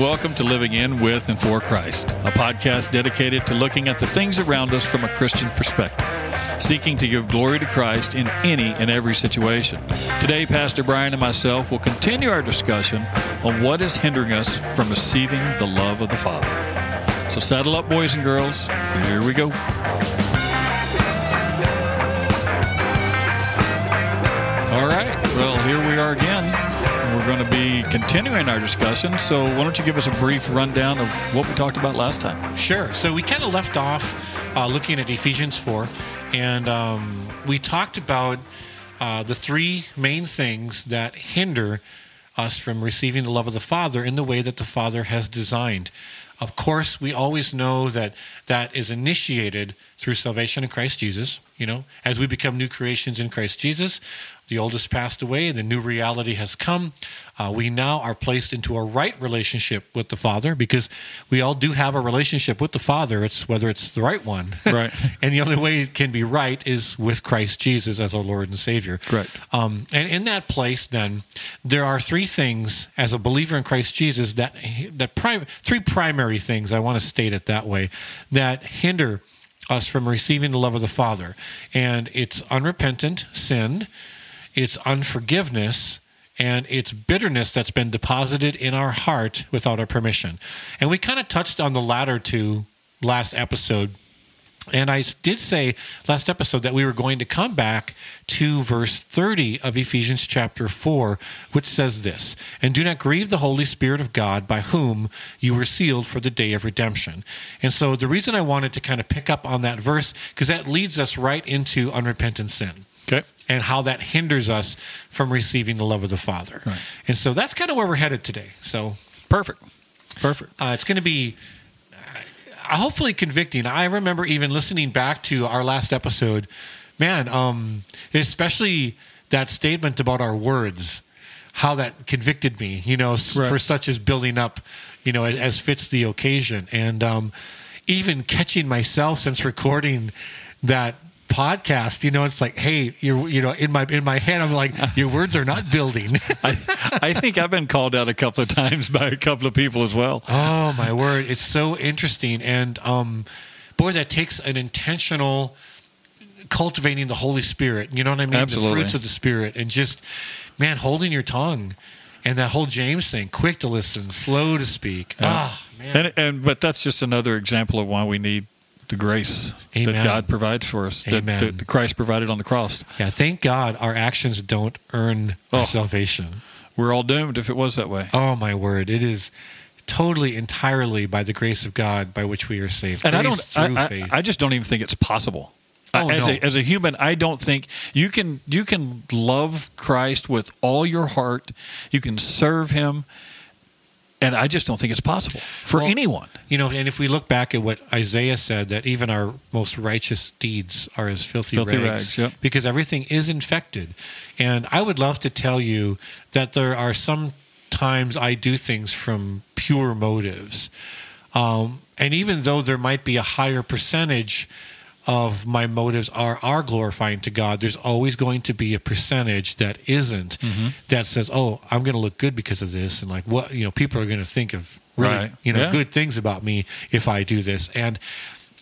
welcome to Living In with and for Christ, a podcast dedicated to looking at the things around us from a Christian perspective, seeking to give glory to Christ in any and every situation. Today, Pastor Brian and myself will continue our discussion on what is hindering us from receiving the love of the Father. So, saddle up, boys and girls. Here we go. All right. Well, here we are again. We're going to be continuing our discussion. So, why don't you give us a brief rundown of what we talked about last time? Sure. So we kind of left off uh, looking at Ephesians 4, and um, we talked about uh, the three main things that hinder us from receiving the love of the Father in the way that the Father has designed. Of course, we always know that that is initiated through salvation in Christ Jesus. You know, as we become new creations in Christ Jesus, the oldest passed away, the new reality has come. Uh, we now are placed into a right relationship with the Father because we all do have a relationship with the Father. It's whether it's the right one, Right. and the only way it can be right is with Christ Jesus as our Lord and Savior. Correct. Um, and in that place, then there are three things as a believer in Christ Jesus that that prim- three primary things I want to state it that way that hinder us from receiving the love of the Father, and it's unrepentant sin, it's unforgiveness. And it's bitterness that's been deposited in our heart without our permission. And we kind of touched on the latter two last episode and I did say last episode that we were going to come back to verse 30 of Ephesians chapter 4, which says this And do not grieve the Holy Spirit of God, by whom you were sealed for the day of redemption. And so the reason I wanted to kind of pick up on that verse, because that leads us right into unrepentant sin Okay. and how that hinders us from receiving the love of the Father. Right. And so that's kind of where we're headed today. So Perfect. Perfect. uh, it's going to be uh, hopefully convicting. I remember even listening back to our last episode, man, um, especially that statement about our words, how that convicted me, you know, Right. for such as building up, you know, as, as fits the occasion. And um, even catching myself since recording that podcast you know it's like hey you're you know in my in my head i'm like your words are not building I, I think I've been called out a couple of times by a couple of people as well. Oh my word! It's so interesting, and um, boy, that takes an intentional cultivating the Holy Spirit. You know what I mean? Absolutely. The fruits of the Spirit, and just man, holding your tongue, and that whole James thing: quick to listen, slow to speak. Ah, man. And, and but that's just another example of why we need the grace Amen. that God provides for us, that, Amen. that Christ provided on the cross. yeah, thank God our actions don't earn Oh. salvation. We're all doomed if it was that way. Oh my word! It is totally, entirely by the grace of God by which we are saved. and I don't. through I, I. I just don't even think it's possible. Oh, as no. a as a human, I don't think you can you can love Christ with all your heart. You can serve Him, and I just don't think it's possible for Well, anyone. You know, and if we look back at what Isaiah said, that even our most righteous deeds are as filthy, Filthy rags, rags, yep. because everything is infected. And I would love to tell you that there are some times I do things from pure motives. Um, and even though there might be a higher percentage of my motives are are glorifying to God, there's always going to be a percentage that isn't Mm-hmm. that says, "Oh, I'm going to look good because of this," and like what you know, people are going to think of really Right. you know Yeah. good things about me if I do this. And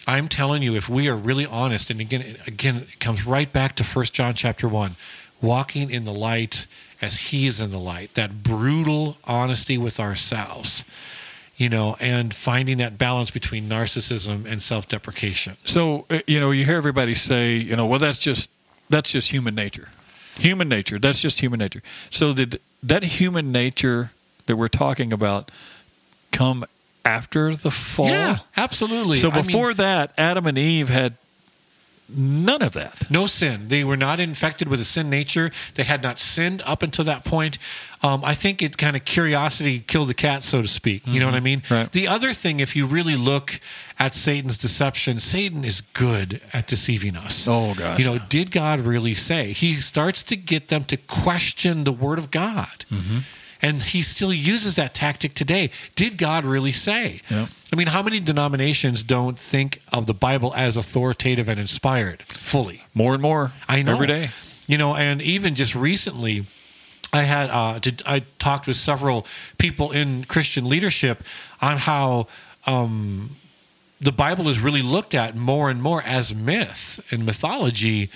I'm telling you, if we are really honest, and again, again, it comes right back to First John chapter one, walking in the light as He is in the light. That brutal honesty with ourselves, you know, and finding that balance between narcissism and self-deprecation. So uh, you know, you hear everybody say, you know, well, that's just that's just human nature. Human nature. That's just human nature. So did that human nature that we're talking about come after the fall? Yeah, absolutely. So I mean, before that, Adam and Eve had none of that. No sin. They were not infected with a sin nature. They had not sinned up until that point. Um, I think it kind of curiosity killed the cat, so to speak. You know what I mean? Right. The other thing, if you really look at Satan's deception, Satan is good at deceiving us. Oh, gosh. You know, did God really say? He starts to get them to question the word of God. Mm-hmm. And he still uses that tactic today. Did God really say? Yeah. I mean, how many denominations don't think of the Bible as authoritative and inspired fully? More and more. I know every day. You know, and even just recently, I had uh, to, I talked with several people in Christian leadership on how um, the Bible is really looked at more and more as myth and mythology,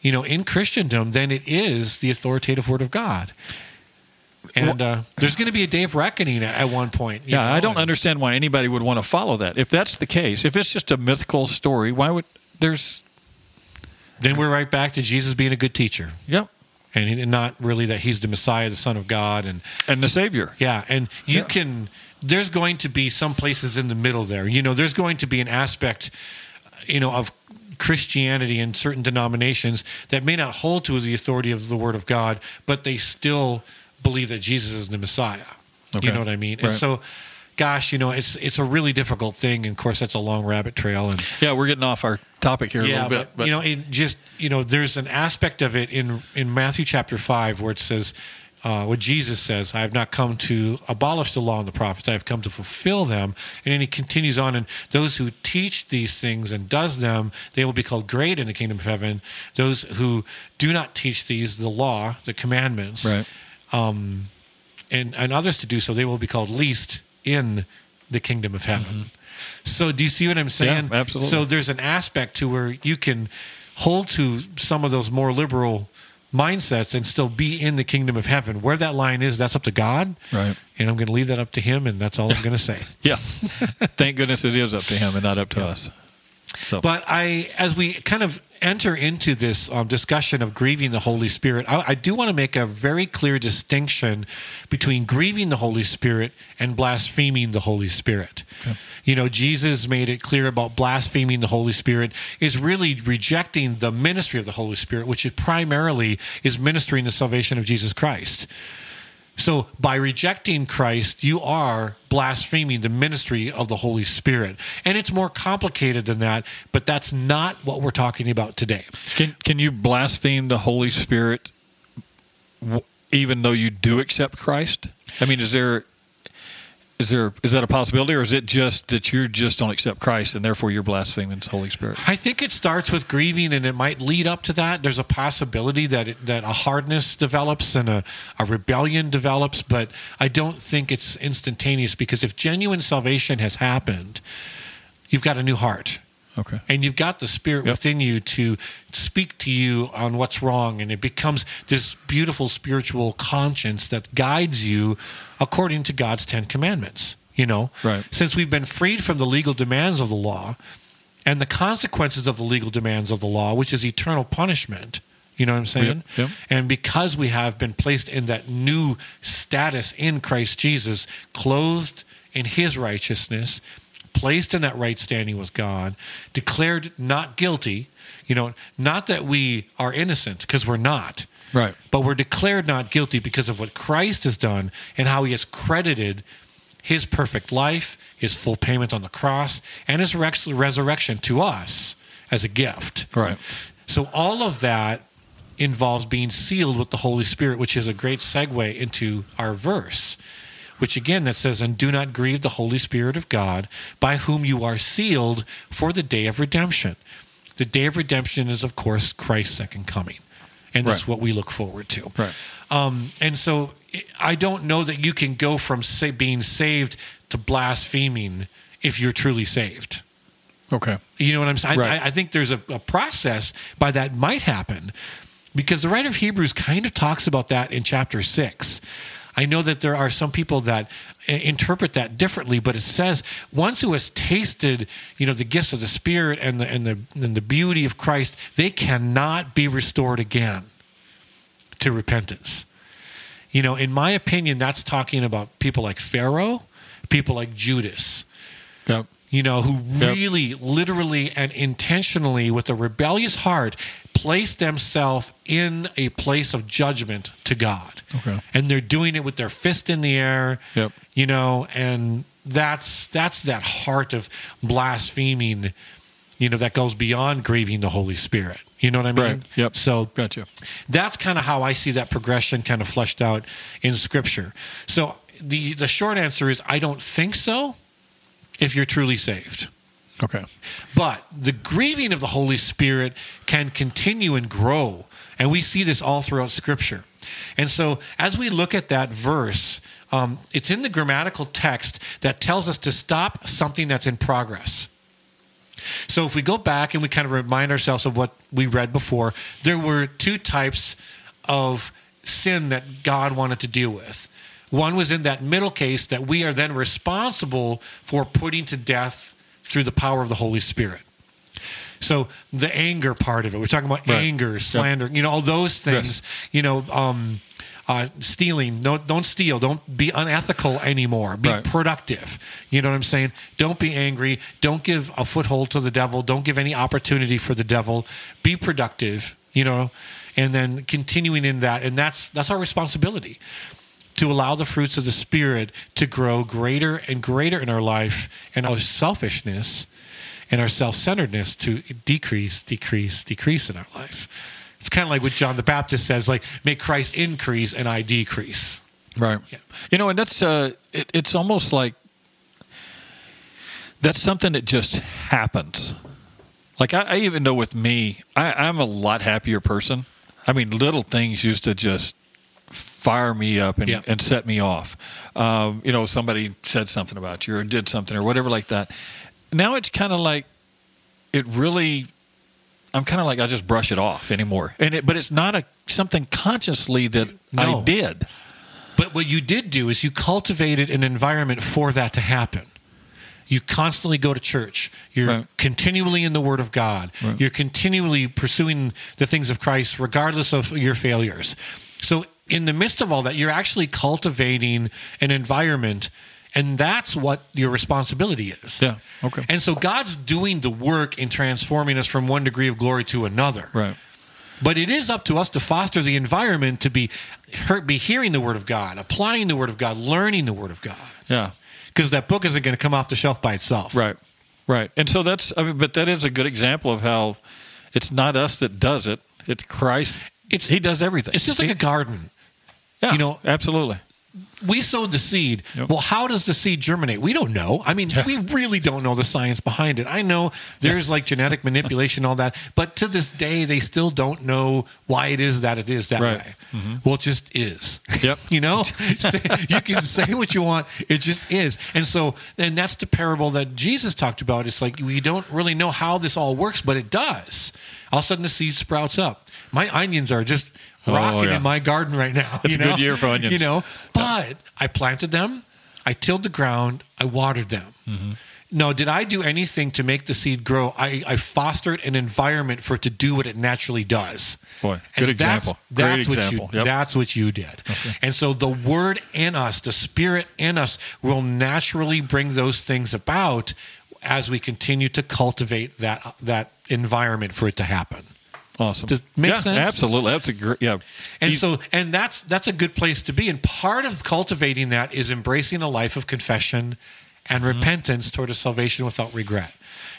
you know, in Christendom than it is the authoritative Word of God. And uh, there's going to be a day of reckoning at, one point. Yeah, know, I don't and- understand why anybody would want to follow that. If that's the case, if it's just a mythical story, why would there's Then we're right back to Jesus being a good teacher, yep, and he- not really that he's the Messiah, the Son of God, and and the Savior. Yeah, and you Yeah. can. There's going to be some places in the middle there. You know, there's going to be an aspect, you know, of Christianity in certain denominations that may not hold to the authority of the Word of God, but they still believe that Jesus is the Messiah. Okay. You know what I mean? And so, gosh, you know, it's it's a really difficult thing. And of course, that's a long rabbit trail. And Yeah, we're getting off our topic here a yeah, little bit, but, you know, it just you know, there's an aspect of it in in Matthew chapter five where it says, uh, what Jesus says, "I have not come to abolish the law and the prophets; I have come to fulfill them." And then he continues on, and those who teach these things and does them, they will be called great in the kingdom of heaven. Those who do not teach these, the law, the commandments, right? um, and, and others to do so, they will be called least in the kingdom of heaven. So, do you see what I'm saying? Yeah, absolutely. So, there's an aspect to where you can hold to some of those more liberal mindsets and still be in the kingdom of heaven. Where that line is, that's up to God. Right. And I'm going to leave that up to Him, and that's all I'm going to say. Yeah. Thank goodness it is up to him and not up to us. So, But I, as we kind of enter into this um, discussion of grieving the Holy Spirit, I, I do want to make a very clear distinction between grieving the Holy Spirit and blaspheming the Holy Spirit. You know, Jesus made it clear about blaspheming the Holy Spirit is really rejecting the ministry of the Holy Spirit, which is primarily is ministering the salvation of Jesus Christ. So by rejecting Christ, you are blaspheming the ministry of the Holy Spirit. And it's more complicated than that, but that's not what we're talking about today. can can you blaspheme the Holy Spirit even though you do accept Christ? I mean, is there is there is that a possibility, or is it just that you just don't accept Christ and therefore you're blaspheming the Holy Spirit? I think it starts with grieving and it might lead up to that. There's a possibility that it, that a hardness develops and a, a rebellion develops, but I don't think it's instantaneous because if genuine salvation has happened, you've got a new heart. Okay. and you've got the spirit Yep. within you to speak to you on what's wrong and it becomes this beautiful spiritual conscience that guides you according to God's 10 commandments you know Right. since we've been freed from the legal demands of the law and the consequences of the legal demands of the law which is eternal punishment you know what I'm saying? Yep, yep. And because we have been placed in that new status in Christ Jesus, clothed in his righteousness, placed in that right standing with God, declared not guilty, you know, not that we are innocent, because we're not. Right. But we're declared not guilty because of what Christ has done and how he has credited his perfect life, his full payment on the cross, and his resurrection to us as a gift. Right. So all of that involves being sealed with the Holy Spirit, which is a great segue into our verse, which again that says, "And do not grieve the Holy Spirit of God, by whom you are sealed for the day of redemption." The day of redemption is, of course, Christ's second coming, and that's Right. what we look forward to. Right. Um, and so I don't know that you can go from say, being saved to blaspheming if you're truly saved. Okay. You know what I'm saying? Right. I, I think there's a, a process by that might happen because the writer of Hebrews kind of talks about that in chapter six. I know that there are some people that eh, interpret that differently, but it says once who has tasted, you know, the gifts of the Spirit and the and the and the beauty of Christ, they cannot be restored again to repentance. You know, in my opinion, that's talking about people like Pharaoh, people like Judas Yep. You know, who Yep. really, literally, and intentionally, with a rebellious heart, place themselves in a place of judgment to God. Okay. And they're doing it with their fist in the air. Yep. You know, and that's that's that heart of blaspheming, you know, that goes beyond grieving the Holy Spirit. You know what I mean? Right. Yep. So Gotcha. that's kind of how I see that progression kind of fleshed out in Scripture. So the the short answer is I don't think so. If you're truly saved. Okay. But the grieving of the Holy Spirit can continue and grow. And we see this all throughout Scripture. And so, as we look at that verse, um, it's in the grammatical text that tells us to stop something that's in progress. So, if we go back and we kind of remind ourselves of what we read before, there were two types of sin that God wanted to deal with. One was in that middle case that we are then responsible for putting to death through the power of the Holy Spirit. So the anger part of it, we're talking about Right. anger, slander, you know, all those things, you know, um, uh, stealing, don't, don't steal, don't be unethical anymore, be Right. productive. You know what I'm saying? Don't be angry, don't give a foothold to the devil, don't give any opportunity for the devil, be productive, you know, and then continuing in that. And that's, that's our responsibility to allow the fruits of the Spirit to grow greater and greater in our life, and our selfishness and our self centeredness to decrease, decrease, decrease in our life. It's kind of like what John the Baptist says, like, make Christ increase and I decrease. Right. Yeah. You know, and that's uh, it, it's almost like that's something that just happens. Like I, I even know with me, I, I'm a lot happier person. I mean, little things used to just fire me up and, Yeah. and set me off. Um, you know, somebody said something about you or did something or whatever like that. Now it's kind of like it really. I'm kind of like I just brush it off anymore, and it, but it's not a something consciously that I did. But what you did do is you cultivated an environment for that to happen. You constantly go to church. You're Right. continually in the Word of God. Right. You're continually pursuing the things of Christ, regardless of your failures. So, in the midst of all that, you're actually cultivating an environment, and that's what your responsibility is. Yeah. Okay. And so, God's doing the work in transforming us from one degree of glory to another. Right. But it is up to us to foster the environment to be be hearing the Word of God, applying the Word of God, learning the Word of God. Yeah. Because that book isn't going to come off the shelf by itself. Right. Right. And so that's I mean, but that is a good example of how it's not us that does it. It's Christ. It's- he does everything. It's just like a garden. Yeah, you know- absolutely. We sowed the seed. Yep. Well, how does the seed germinate? We don't know. I mean, we really don't know the science behind it. I know there's like genetic manipulation, all that, but to this day, they still don't know why it is that it is that Right. way. Mm-hmm. Well, it just is. Yep. you know, you can say what you want. It just is. And so, and that's the parable that Jesus talked about. It's like we don't really know how this all works, but it does. All of a sudden, the seed sprouts up. My onions are just Oh, rocking yeah. in my garden right now. It's a good year for onions. You know, but I planted them, I tilled the ground, I watered them. Mm-hmm. No, did I do anything to make the seed grow? I, I fostered an environment for it to do what it naturally does. Boy, And good that's- example. That's, Great what example. you. Yep. That's what you did. And so the word in us, the spirit in us, will naturally bring those things about as we continue to cultivate that that environment for it to happen. Awesome. Does it make yeah, sense? Absolutely. That's a great. Yeah. And He- so, and that's that's a good place to be. And part of cultivating that is embracing a life of confession and Mm-hmm. repentance toward a salvation without regret.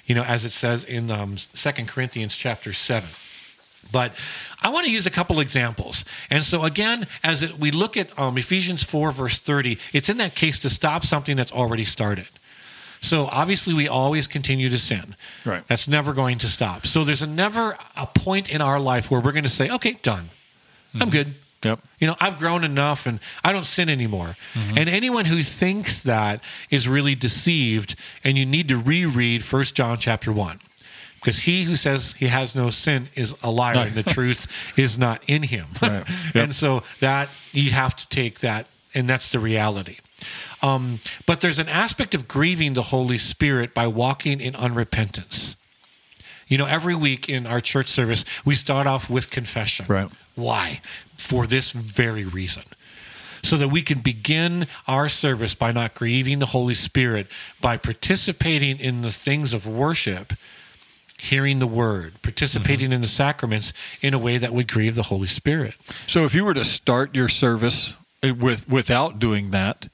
You know, as it says in um, 2 Corinthians chapter seven. But I want to use a couple examples. And so again, as it, we look at um, Ephesians four verse thirty, it's in that case to stop something that's already started. So obviously, we always continue to sin. Right. That's never going to stop. So there's a never a point in our life where we're going to say, "Okay, done. I'm good." Yep. You know, I've grown enough and I don't sin anymore. Mm-hmm. And anyone who thinks that is really deceived, and you need to reread First John chapter 1. Because he who says he has no sin is a liar and the truth is not in him. Right. Yep. and so that you have to take that, and that's the reality. Um, but there's an aspect of grieving the Holy Spirit by walking in unrepentance. You know, every week in our church service, we start off with confession. Right. Why? For this very reason. So that we can begin our service by not grieving the Holy Spirit, by participating in the things of worship, hearing the word, participating in the sacraments in a way that would grieve the Holy Spirit. So if you were to start your service with without doing that,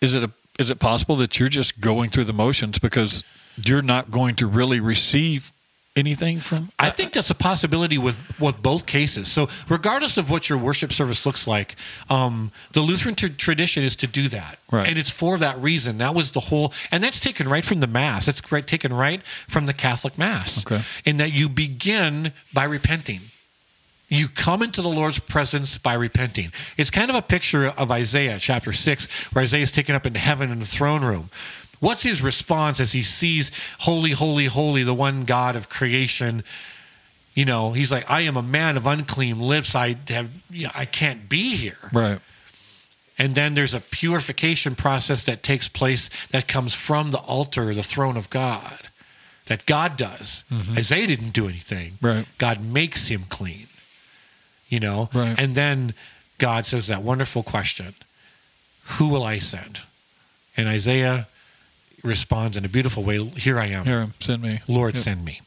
is it a, is it possible that you're just going through the motions because you're not going to really receive anything from? I think that's a possibility with, with both cases. So, regardless of what your worship service looks like, um, the Lutheran tr- tradition is to do that, Right. and it's for that reason. That was the whole, and that's taken right from the Mass. It's right, taken right from the Catholic Mass, Okay. in that you begin by repenting. You come into the Lord's presence by repenting. It's kind of a picture of Isaiah chapter 6, where Isaiah is taken up into heaven in the throne room. What's his response as he sees holy, holy, holy, the one God of creation? You know, he's like, I am a man of unclean lips. I have, I can't be here. Right. And then there's a purification process that takes place that comes from the altar, the throne of God, that God does. Mm-hmm. Isaiah didn't do anything. Right. God makes him clean. You know? Right. And then God says that wonderful question Who will I send? And Isaiah responds in a beautiful way Here I am. Here, send me. Lord, Yep. send me.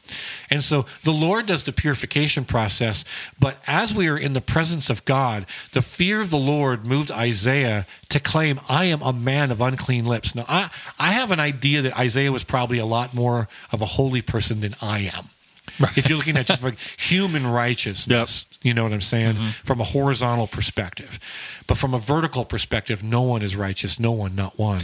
And so the Lord does the purification process, but as we are in the presence of God, the fear of the Lord moved Isaiah to claim, I am a man of unclean lips. Now, I, I have an idea that Isaiah was probably a lot more of a holy person than I am. If you're looking at just like human righteousness, you know what I'm saying? From a horizontal perspective. But from a vertical perspective, no one is righteous, no one, not one.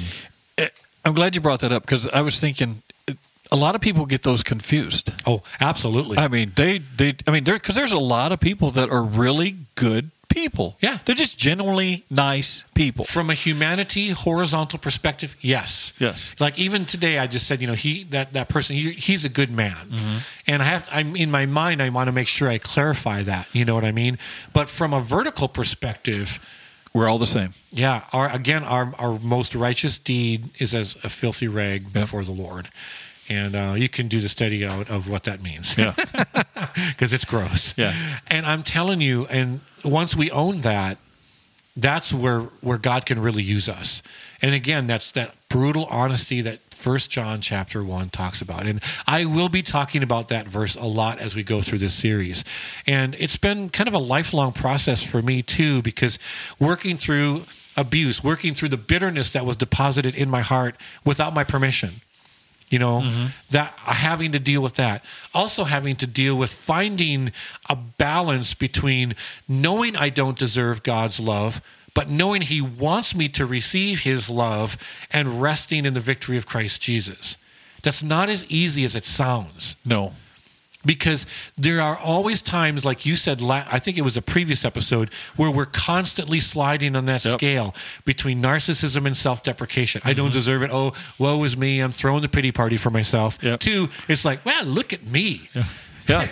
Eh, I'm glad you brought that up because I was thinking eh, a lot of people get those confused. Oh, absolutely. I mean, they, they, I mean, there, because there's a lot of people that are really good people. Yeah. They're just genuinely nice people. from a humanity horizontal perspective yes Yes. like even today i just said you know he that that person he, he's a good man Mm-hmm. and i have i'm in my mind i want to make sure i clarify that you know what i mean but from a vertical perspective We're all the same. yeah our again our our most righteous deed is as a filthy rag before the lord and uh, you can do the study out of what that means Yeah. because it's gross. Yeah. And I'm telling you, and once we own that, that's where where God can really use us. And again, that's that brutal honesty that First John chapter one talks about. And I will be talking about that verse a lot as we go through this series. And it's been kind of a lifelong process for me too, because working through abuse, working through the bitterness that was deposited in my heart without my permission you know mm-hmm. that uh, having to deal with that. Also having to deal with finding a balance between knowing i don't deserve god's love but knowing he wants me to receive his love and resting in the victory of christ jesus. That's not as easy as it sounds. No. Because there are always times like you said i think it was a previous episode where we're constantly sliding on that Yep. scale between narcissism and self-deprecation i don't mm-hmm. deserve it oh woe is me i'm throwing the pity party for myself Yep. two it's like well look at me Yeah.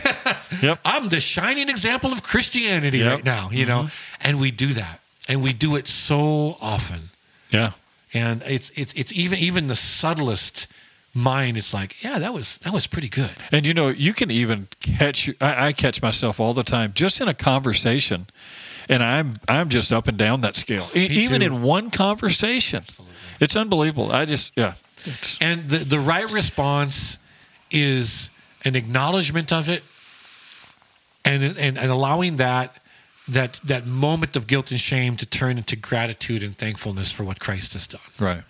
yep. i'm the shining example of christianity Yep. right now you know mm-hmm. and we do that and we do it so often Yeah. and it's it's it's even even the subtlest mind it's like yeah that was that was pretty good And you know, you can even catch. I, I catch myself all the time, just in a conversation, and I'm I'm just up and down that scale. E- even too. in one conversation, it's unbelievable. I just yeah. It's, And the, the right response is an acknowledgement of it and, and, and allowing that, that, that moment of guilt and shame to turn into gratitude and thankfulness for what Christ has done. right.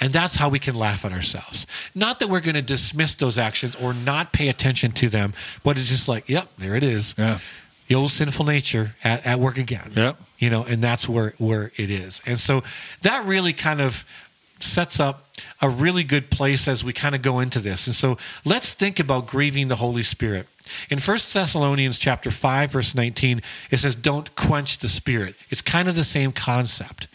And that's how we can laugh at ourselves. Not that we're going to dismiss those actions or not pay attention to them, but it's just like, yep, there it is. Yeah. The old sinful nature at, at work again. Yep. You know, and that's where, where it is. And so that really kind of sets up a really good place as we kind of go into this. And so let's think about grieving the Holy Spirit. In 1 Thessalonians chapter 5 verse 19 it says don't quench the spirit. It's kind of the same concept.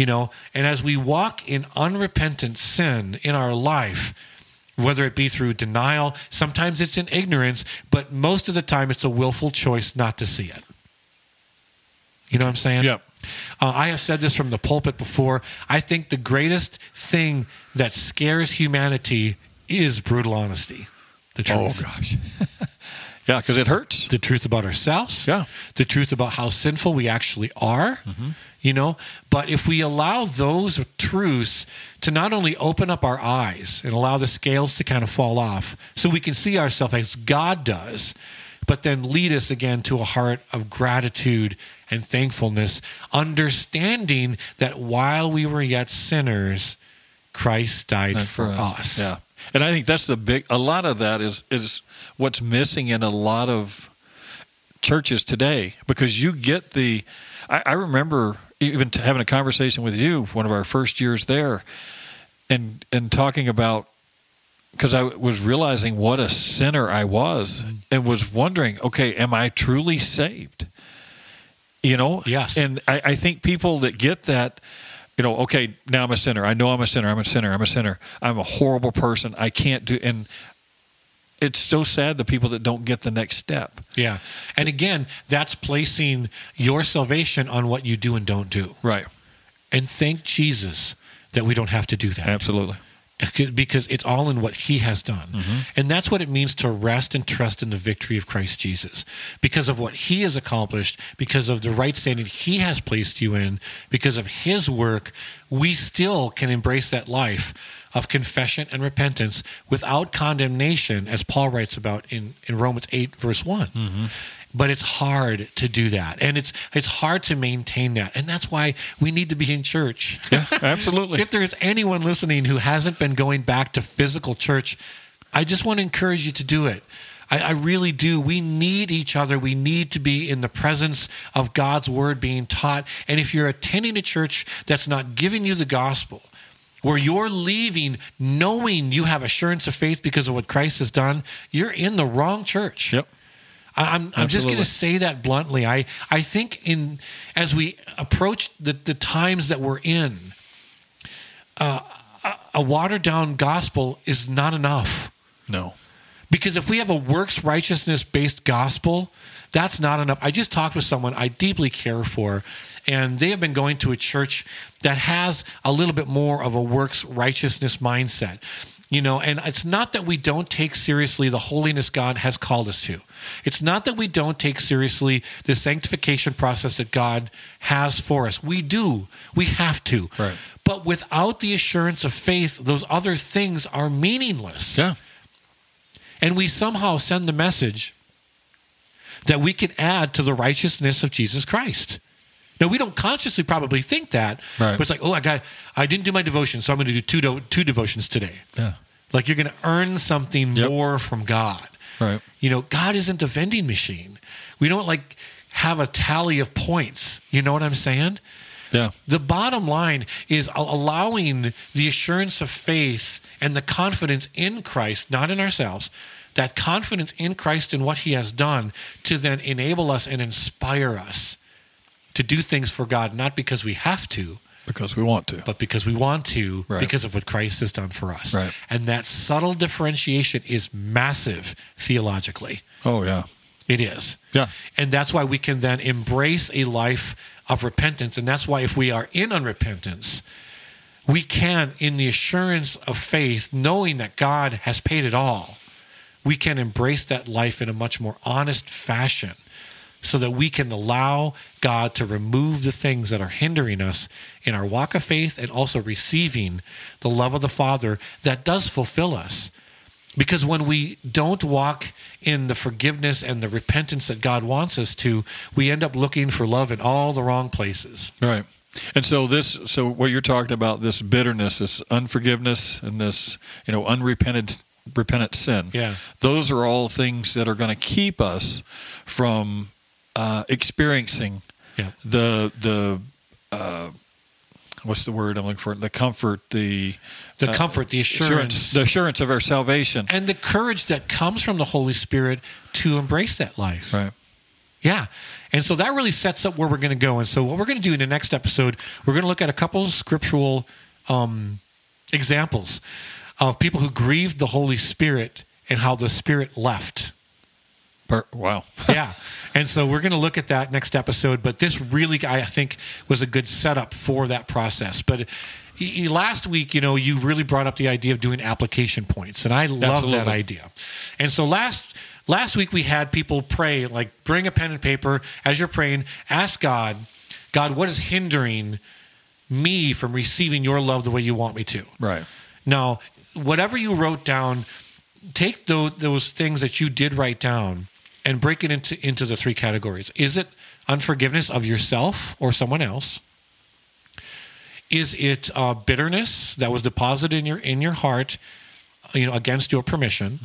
You know, and as we walk in unrepentant sin in our life, whether it be through denial, sometimes it's in ignorance, but most of the time it's a willful choice not to see it. You know what I'm saying? Yep. Uh, I have said this from the pulpit before. I think the greatest thing that scares humanity is brutal honesty. The truth. Oh, gosh. yeah, because it hurts. The truth about ourselves. Yeah. The truth about how sinful we actually are. Mm-hmm. You know, but if we allow those truths to not only open up our eyes and allow the scales to kind of fall off so we can see ourselves as God does, but then lead us again to a heart of gratitude and thankfulness, understanding that while we were yet sinners, Christ died for uh, us. Yeah, and I think that's the big. A lot of that is is what's missing in a lot of churches today because you get the. I, I remember even having a conversation with you one of our first years there, and and talking about because I was realizing what a sinner I was, mm-hmm. and was wondering, okay, am I truly saved? You know, Yes. And I, I think people that get that, you know, okay, now I'm a sinner. I know I'm a sinner. I'm a sinner. I'm a sinner. I'm a horrible person. I can't do. And it's so sad the people that don't get the next step. Yeah. And again, that's placing your salvation on what you do and don't do. Right. And thank Jesus that we don't have to do that. Absolutely. because it's all in what he has done. Mm-hmm. And that's what it means to rest and trust in the victory of Christ Jesus. Because of what he has accomplished, because of the right standing he has placed you in, because of his work, we still can embrace that life of confession and repentance without condemnation, as Paul writes about in, in Romans 8, verse one mm-hmm. But it's hard to do that. And it's it's hard to maintain that. And that's why we need to be in church. Yeah, absolutely. if there's anyone listening who hasn't been going back to physical church, I just want to encourage you to do it. I, I really do. We need each other. We need to be in the presence of God's word being taught. And if you're attending a church that's not giving you the gospel, where you're leaving knowing you have assurance of faith because of what Christ has done, you're in the wrong church. Yep. I'm, I'm just going to say that bluntly. I, I think in as we approach the, the times that we're in, uh, a, a watered down gospel is not enough. No. Because if we have a works righteousness based gospel, that's not enough. I just talked with someone I deeply care for, and they have been going to a church that has a little bit more of a works righteousness mindset. You know, and it's not that we don't take seriously the holiness God has called us to. It's not that we don't take seriously the sanctification process that God has for us. We do. We have to. Right. But without the assurance of faith, those other things are meaningless Yeah. And we somehow send the message that we can add to the righteousness of Jesus Christ. Now we don't consciously probably think that, Right. but it's like, oh, I got, I didn't do my devotion, so I'm going to do two do, two devotions today. Yeah. Like you're going to earn something Yep. more from God. Right. You know, God isn't a vending machine. We don't like have a tally of points. You know what I'm saying? Yeah. The bottom line is allowing the assurance of faith and the confidence in Christ, not in ourselves, that confidence in Christ and what he has done to then enable us and inspire us to do things for God, not because we have to, Because we want to. but because we want to, Right. because of what Christ has done for us. Right. And that subtle differentiation is massive theologically. Oh yeah. It is. Yeah. And that's why we can then embrace a life of repentance. And that's why if we are in unrepentance, we can, in the assurance of faith, knowing that God has paid it all, we can embrace that life in a much more honest fashion so that we can allow God to remove the things that are hindering us in our walk of faith and also receiving the love of the Father that does fulfill us. Because when we don't walk in the forgiveness and the repentance that God wants us to, we end up looking for love in all the wrong places. Right. And so this, so what you're talking about, this bitterness, this unforgiveness, and this, you know, unrepented, repentant sin. Yeah. Those are all things that are going to keep us from uh, experiencing Yeah. the the uh, what's the word I'm looking for? The comfort, the The uh, comfort, the assurance, the assurance of our salvation. and the courage that comes from the Holy Spirit to embrace that life. Right. Yeah. And so that really sets up where we're going to go. And so what we're going to do in the next episode, we're going to look at a couple of scriptural um, examples of people who grieved the Holy Spirit and how the Spirit left. Wow. yeah. And so we're going to look at that next episode. But this really, I think, was a good setup for that process. But last week, you know, you really brought up the idea of doing application points, and I love that idea. And so last last week we had people pray, like bring a pen and paper as you're praying, ask God, God, what is hindering me from receiving your love the way you want me to? Right. Now, whatever you wrote down, take those, those things that you did write down and break it into, into the three categories. Is it unforgiveness of yourself or someone else? Is it uh, bitterness that was deposited in your in your heart, you know, against your permission,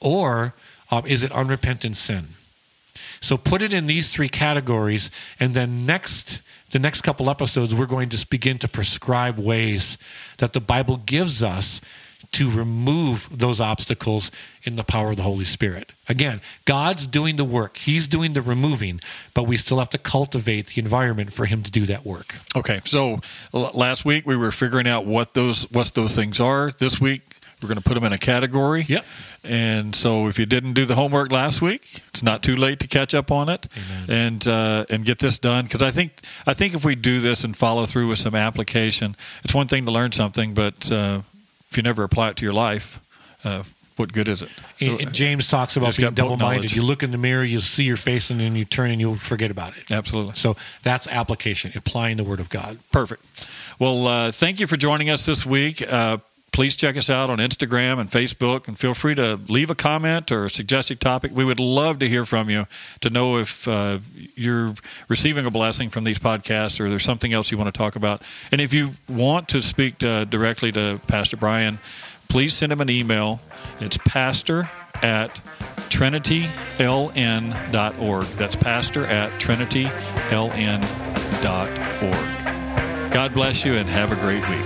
or um, is it unrepentant sin? So put it in these three categories, and then next the next couple episodes, we're going to begin to prescribe ways that the Bible gives us to remove those obstacles in the power of the Holy Spirit. Again, God's doing the work, He's doing the removing, but we still have to cultivate the environment for Him to do that work. Okay, so last week we were figuring out what those what those things are. This week we're going to put them in a category. Yep. And so if you didn't do the homework last week, it's not too late to catch up on it Amen. and uh, and get this done. Because I think I think if we do this and follow through with some application, it's one thing to learn something, but uh, if you never apply it to your life, uh, what good is it? And- and James talks about being double minded. You look in the mirror, you see your face, and then you turn and you'll forget about it. Absolutely. So that's application, applying the Word of God. Perfect. Well, uh, thank you for joining us this week. Uh, please check us out on Instagram and Facebook, and feel free to leave a comment or a suggested topic. We would love to hear from you to know if uh, you're receiving a blessing from these podcasts or there's something else you want to talk about. And if you want to speak uh, directly to Pastor Brian, please send him an email. It's pastor at trinityln.org. That's pastor at trinityln.org. God bless you and have a great week.